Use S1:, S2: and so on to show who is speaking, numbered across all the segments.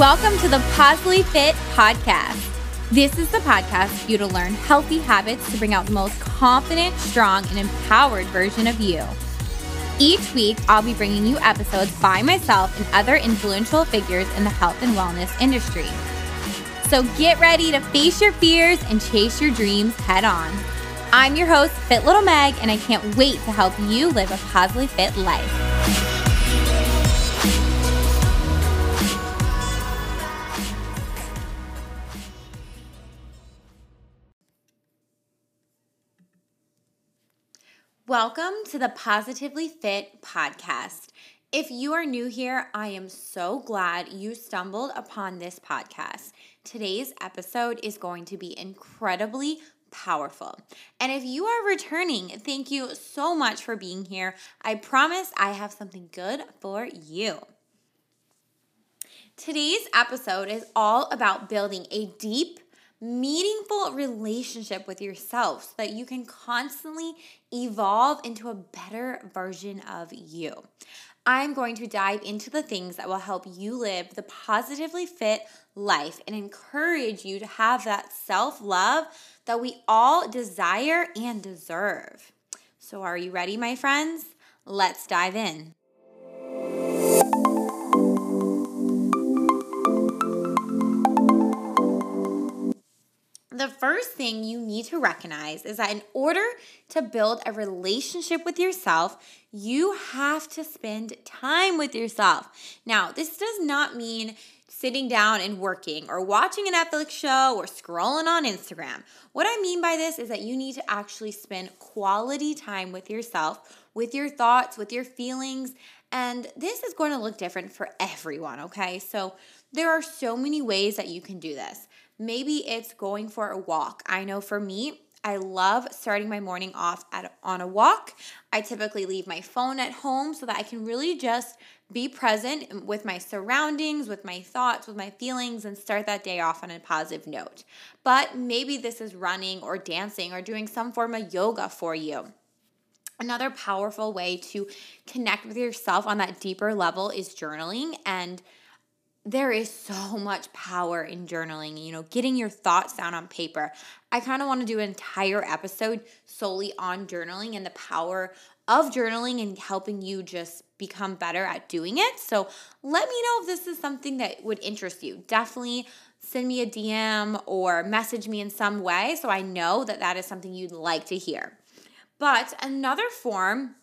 S1: Welcome to the Positively Fit Podcast. This is the podcast for you to learn healthy habits to bring out the most confident, strong, and empowered version of you. Each week, I'll be bringing you episodes by myself and other influential figures in the health and wellness industry. So get ready to face your fears and chase your dreams head on. I'm your host, Fit Little Meg, and I can't wait to help you live a positively fit life. Welcome to the Positively Fit podcast. If you are new here, I am so glad you stumbled upon this podcast. Today's episode is going to be incredibly powerful. And if you are returning, thank you so much for being here. I promise I have something good for you. Today's episode is all about building a deep, meaningful relationship with yourself so that you can constantly evolve into a better version of you. I'm going to dive into the things that will help you live the positively fit life and encourage you to have that self love that we all desire and deserve. So, are you ready, my friends? Let's dive in. The first thing you need to recognize is that in order to build a relationship with yourself, you have to spend time with yourself. Now, this does not mean sitting down and working or watching a Netflix show or scrolling on Instagram. What I mean by this is that you need to actually spend quality time with yourself, with your thoughts, with your feelings. And this is going to look different for everyone, okay? So there are so many ways that you can do this. Maybe it's going for a walk. I know for me, I love starting my morning off at on a walk. I typically leave my phone at home so that I can really just be present with my surroundings, with my thoughts, with my feelings and start that day off on a positive note. But maybe this is running or dancing or doing some form of yoga for you. Another powerful way to connect with yourself on that deeper level is journaling and there is so much power in journaling, you know, getting your thoughts down on paper. I kind of want to do an entire episode solely on journaling and the power of journaling and helping you just become better at doing it. So let me know if this is something that would interest you. Definitely send me a DM or message me in some way so I know that that is something you'd like to hear. But another form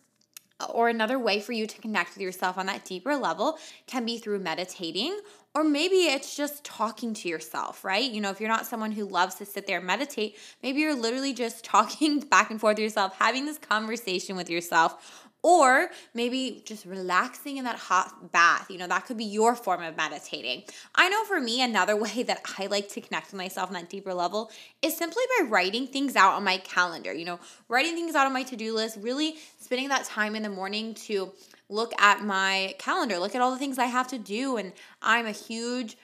S1: or another way for you to connect with yourself on that deeper level can be through meditating or maybe it's just talking to yourself, right? You know, if you're not someone who loves to sit there and meditate, maybe you're literally just talking back and forth with yourself, having this conversation with yourself, or maybe just relaxing in that hot bath. You know, that could be your form of meditating. I know for me, another way that I like to connect with myself on that deeper level is simply by writing things out on my calendar. You know, writing things out on my to do list, really spending that time in the morning to look at my calendar, look at all the things I have to do. And I'm a huge,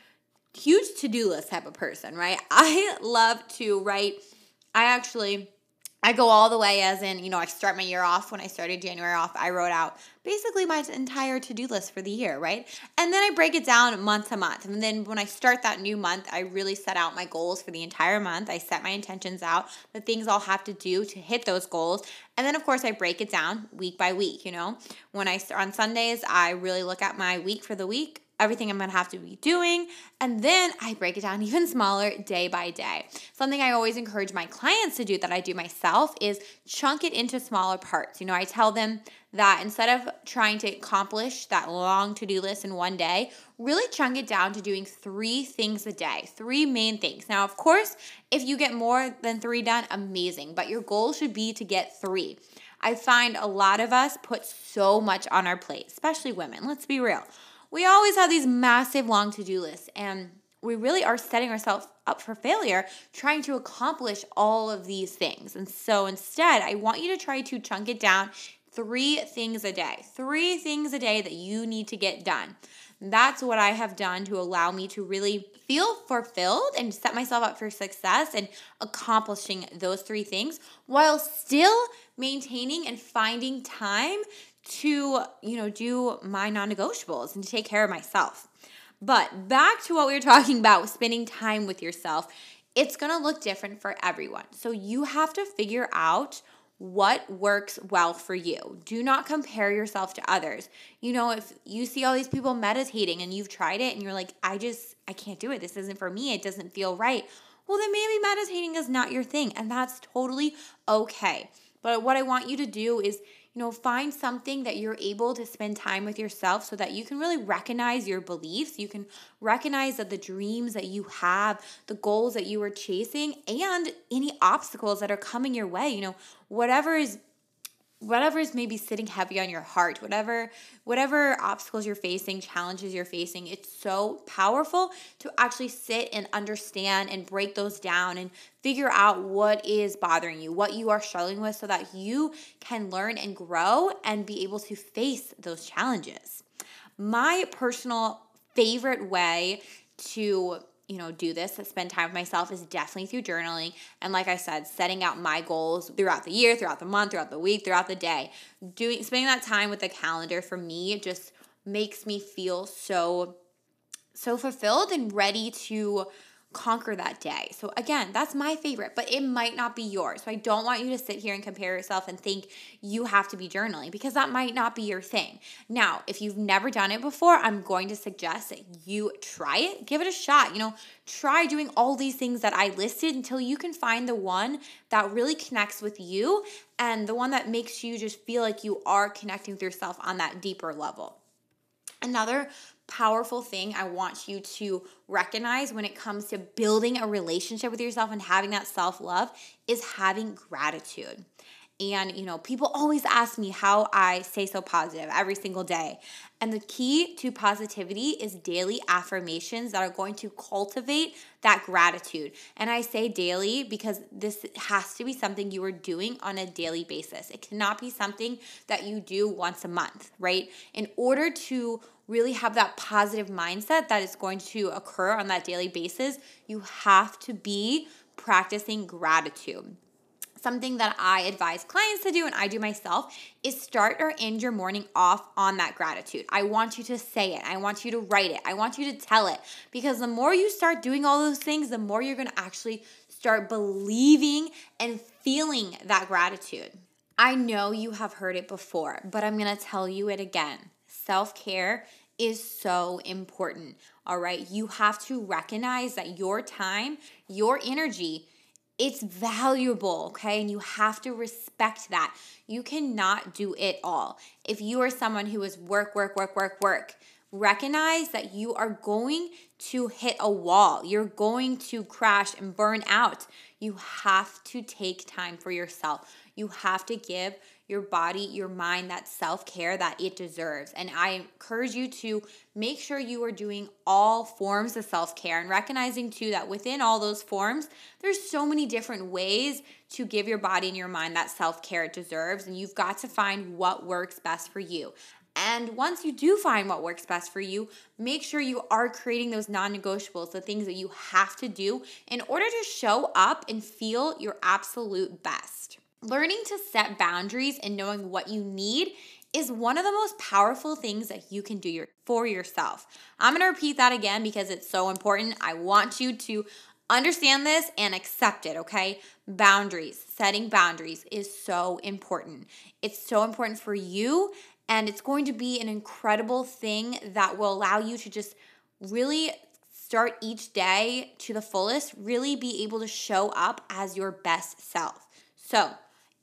S1: huge to do list type of person, right? I love to write. I actually I go all the way as in, you know, I start my year off when I started January off. I wrote out basically my entire to do list for the year, right? And then I break it down month to month. And then when I start that new month, I really set out my goals for the entire month. I set my intentions out, the things I'll have to do to hit those goals. And then, of course, I break it down week by week, you know? When I on Sundays, I really look at my week for the week everything I'm gonna have to be doing. And then I break it down even smaller day by day. Something I always encourage my clients to do that I do myself is chunk it into smaller parts. You know, I tell them that instead of trying to accomplish that long to do list in one day, really chunk it down to doing three things a day, three main things. Now, of course, if you get more than three done, amazing, but your goal should be to get three. I find a lot of us put so much on our plate, especially women. Let's be real we always have these massive long to do lists, and we really are setting ourselves up for failure trying to accomplish all of these things. And so instead, I want you to try to chunk it down three things a day, three things a day that you need to get done. That's what I have done to allow me to really feel fulfilled and set myself up for success and accomplishing those three things while still maintaining and finding time to, you know, do my non negotiables and to take care of myself. But back to what we were talking about spending time with yourself, it's gonna look different for everyone. So you have to figure out what works well for you. Do not compare yourself to others. You know, if you see all these people meditating and you've tried it and you're like, I just, I can't do it. This isn't for me. It doesn't feel right. Well, then maybe meditating is not your thing. And that's totally okay. But what I want you to do is you know, find something that you're able to spend time with yourself so that you can really recognize your beliefs. You can recognize that the dreams that you have, the goals that you are chasing, and any obstacles that are coming your way. You know, whatever is whatever is maybe sitting heavy on your heart whatever whatever obstacles you're facing challenges you're facing it's so powerful to actually sit and understand and break those down and figure out what is bothering you what you are struggling with so that you can learn and grow and be able to face those challenges. My personal favorite way to you know, do this, spend time with myself is definitely through journaling. And like I said, setting out my goals throughout the year, throughout the month, throughout the week, throughout the day. Doing spending that time with the calendar for me it just makes me feel so so fulfilled and ready to conquer that day. So again, that's my favorite, but it might not be yours. So I don't want you to sit here and compare yourself and think you have to be journaling because that might not be your thing. Now, if you've never done it before, I'm going to suggest that you try it, give it a shot. You know, try doing all these things that I listed until you can find the one that really connects with you and the one that makes you just feel like you are connecting with yourself on that deeper level. Another powerful thing I want you to recognize when it comes to building a relationship with yourself and having that self love is having gratitude. And, you know, people always ask me how I stay so positive every single day. And the key to positivity is daily affirmations that are going to cultivate that gratitude. And I say daily because this has to be something you are doing on a daily basis. It cannot be something that you do once a month, right? In order to really have that positive mindset that is going to occur on that daily basis, you have to be practicing gratitude. Something that I advise clients to do and I do myself is start or end your morning off on that gratitude. I want you to say it. I want you to write it. I want you to tell it because the more you start doing all those things, the more you're going to actually start believing and feeling that gratitude. I know you have heard it before, but I'm going to tell you it again self care is so important. All right. You have to recognize that your time, your energy, it's valuable, okay? And you have to respect that. You cannot do it all. If you are someone who is work, work, work, work, work, recognize that you are going to hit a wall. You're going to crash and burn out. You have to take time for yourself. You have to give your body, your mind that self care that it deserves. And I encourage you to make sure you are doing all forms of self care and recognizing too that within all those forms, there's so many different ways to give your body and your mind that self care it deserves. And you've got to find what works best for you. And once you do find what works best for you, make sure you are creating those non negotiables, the things that you have to do in order to show up and feel your absolute best. Learning to set boundaries and knowing what you need is one of the most powerful things that you can do your, for yourself. I'm gonna repeat that again because it's so important. I want you to understand this and accept it, okay? Boundaries, setting boundaries is so important. It's so important for you, and it's going to be an incredible thing that will allow you to just really start each day to the fullest, really be able to show up as your best self. So,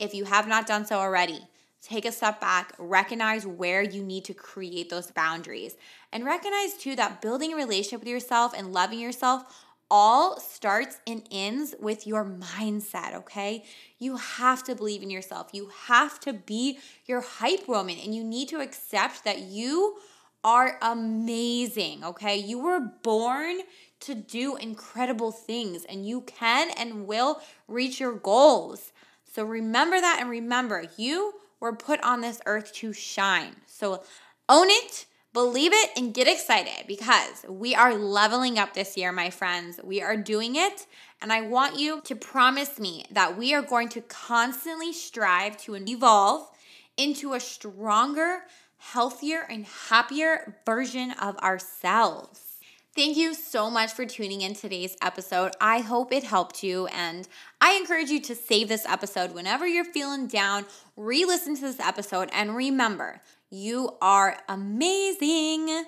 S1: if you have not done so already, take a step back, recognize where you need to create those boundaries, and recognize too that building a relationship with yourself and loving yourself all starts and ends with your mindset, okay? You have to believe in yourself. You have to be your hype woman, and you need to accept that you are amazing, okay? You were born to do incredible things, and you can and will reach your goals. So remember that and remember, you were put on this earth to shine. So own it, believe it, and get excited because we are leveling up this year, my friends. We are doing it. And I want you to promise me that we are going to constantly strive to evolve into a stronger, healthier, and happier version of ourselves. Thank you so much for tuning in today's episode. I hope it helped you, and I encourage you to save this episode whenever you're feeling down. Re listen to this episode, and remember, you are amazing.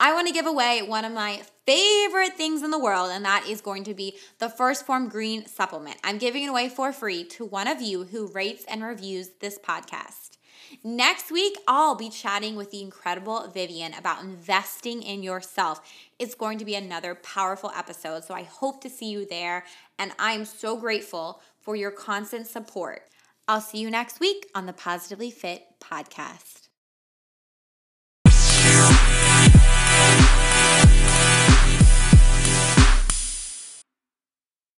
S1: I want to give away one of my favorite things in the world, and that is going to be the 1st Phorm Green Supplement. I'm giving it away for free to one of you who rates and reviews this podcast. Next week, I'll be chatting with the incredible Vivian about investing in yourself. It's going to be another powerful episode, so I hope to see you there. And I'm so grateful for your constant support. I'll see you next week on the Positively Fit podcast.